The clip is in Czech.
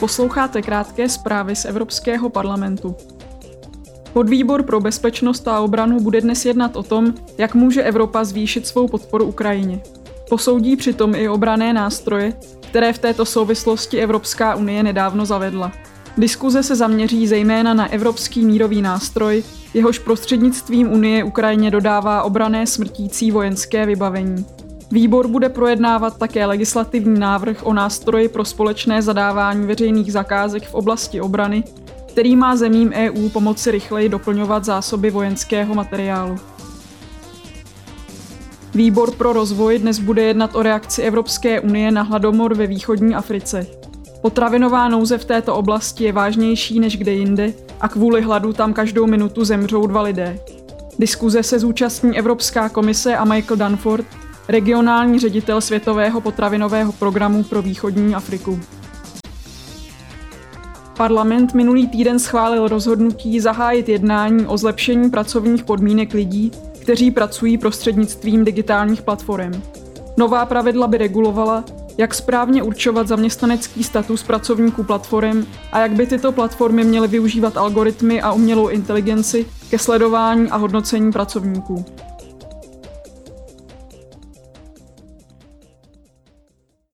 Posloucháte krátké zprávy z Evropského parlamentu. Podvýbor pro bezpečnost a obranu bude dnes jednat o tom, jak může Evropa zvýšit svou podporu Ukrajině. Posoudí přitom i obrané nástroje, které v této souvislosti Evropská unie nedávno zavedla. Diskuze se zaměří zejména na evropský mírový nástroj, jehož prostřednictvím Unie Ukrajině dodává obrané smrtící vojenské vybavení. Výbor bude projednávat také legislativní návrh o nástroji pro společné zadávání veřejných zakázek v oblasti obrany, který má zemím EU pomoci rychleji doplňovat zásoby vojenského materiálu. Výbor pro rozvoj dnes bude jednat o reakci Evropské unie na hladomor ve východní Africe. Potravinová nouze v této oblasti je vážnější než kde jinde a kvůli hladu tam každou minutu zemřou dva lidé. Diskuze se zúčastní Evropská komise a Michael Danford, regionální ředitel Světového potravinového programu pro východní Afriku. Parlament minulý týden schválil rozhodnutí zahájit jednání o zlepšení pracovních podmínek lidí, kteří pracují prostřednictvím digitálních platform. Nová pravidla by regulovala, jak správně určovat zaměstnanecký status pracovníků platform a jak by tyto platformy měly využívat algoritmy a umělou inteligenci ke sledování a hodnocení pracovníků.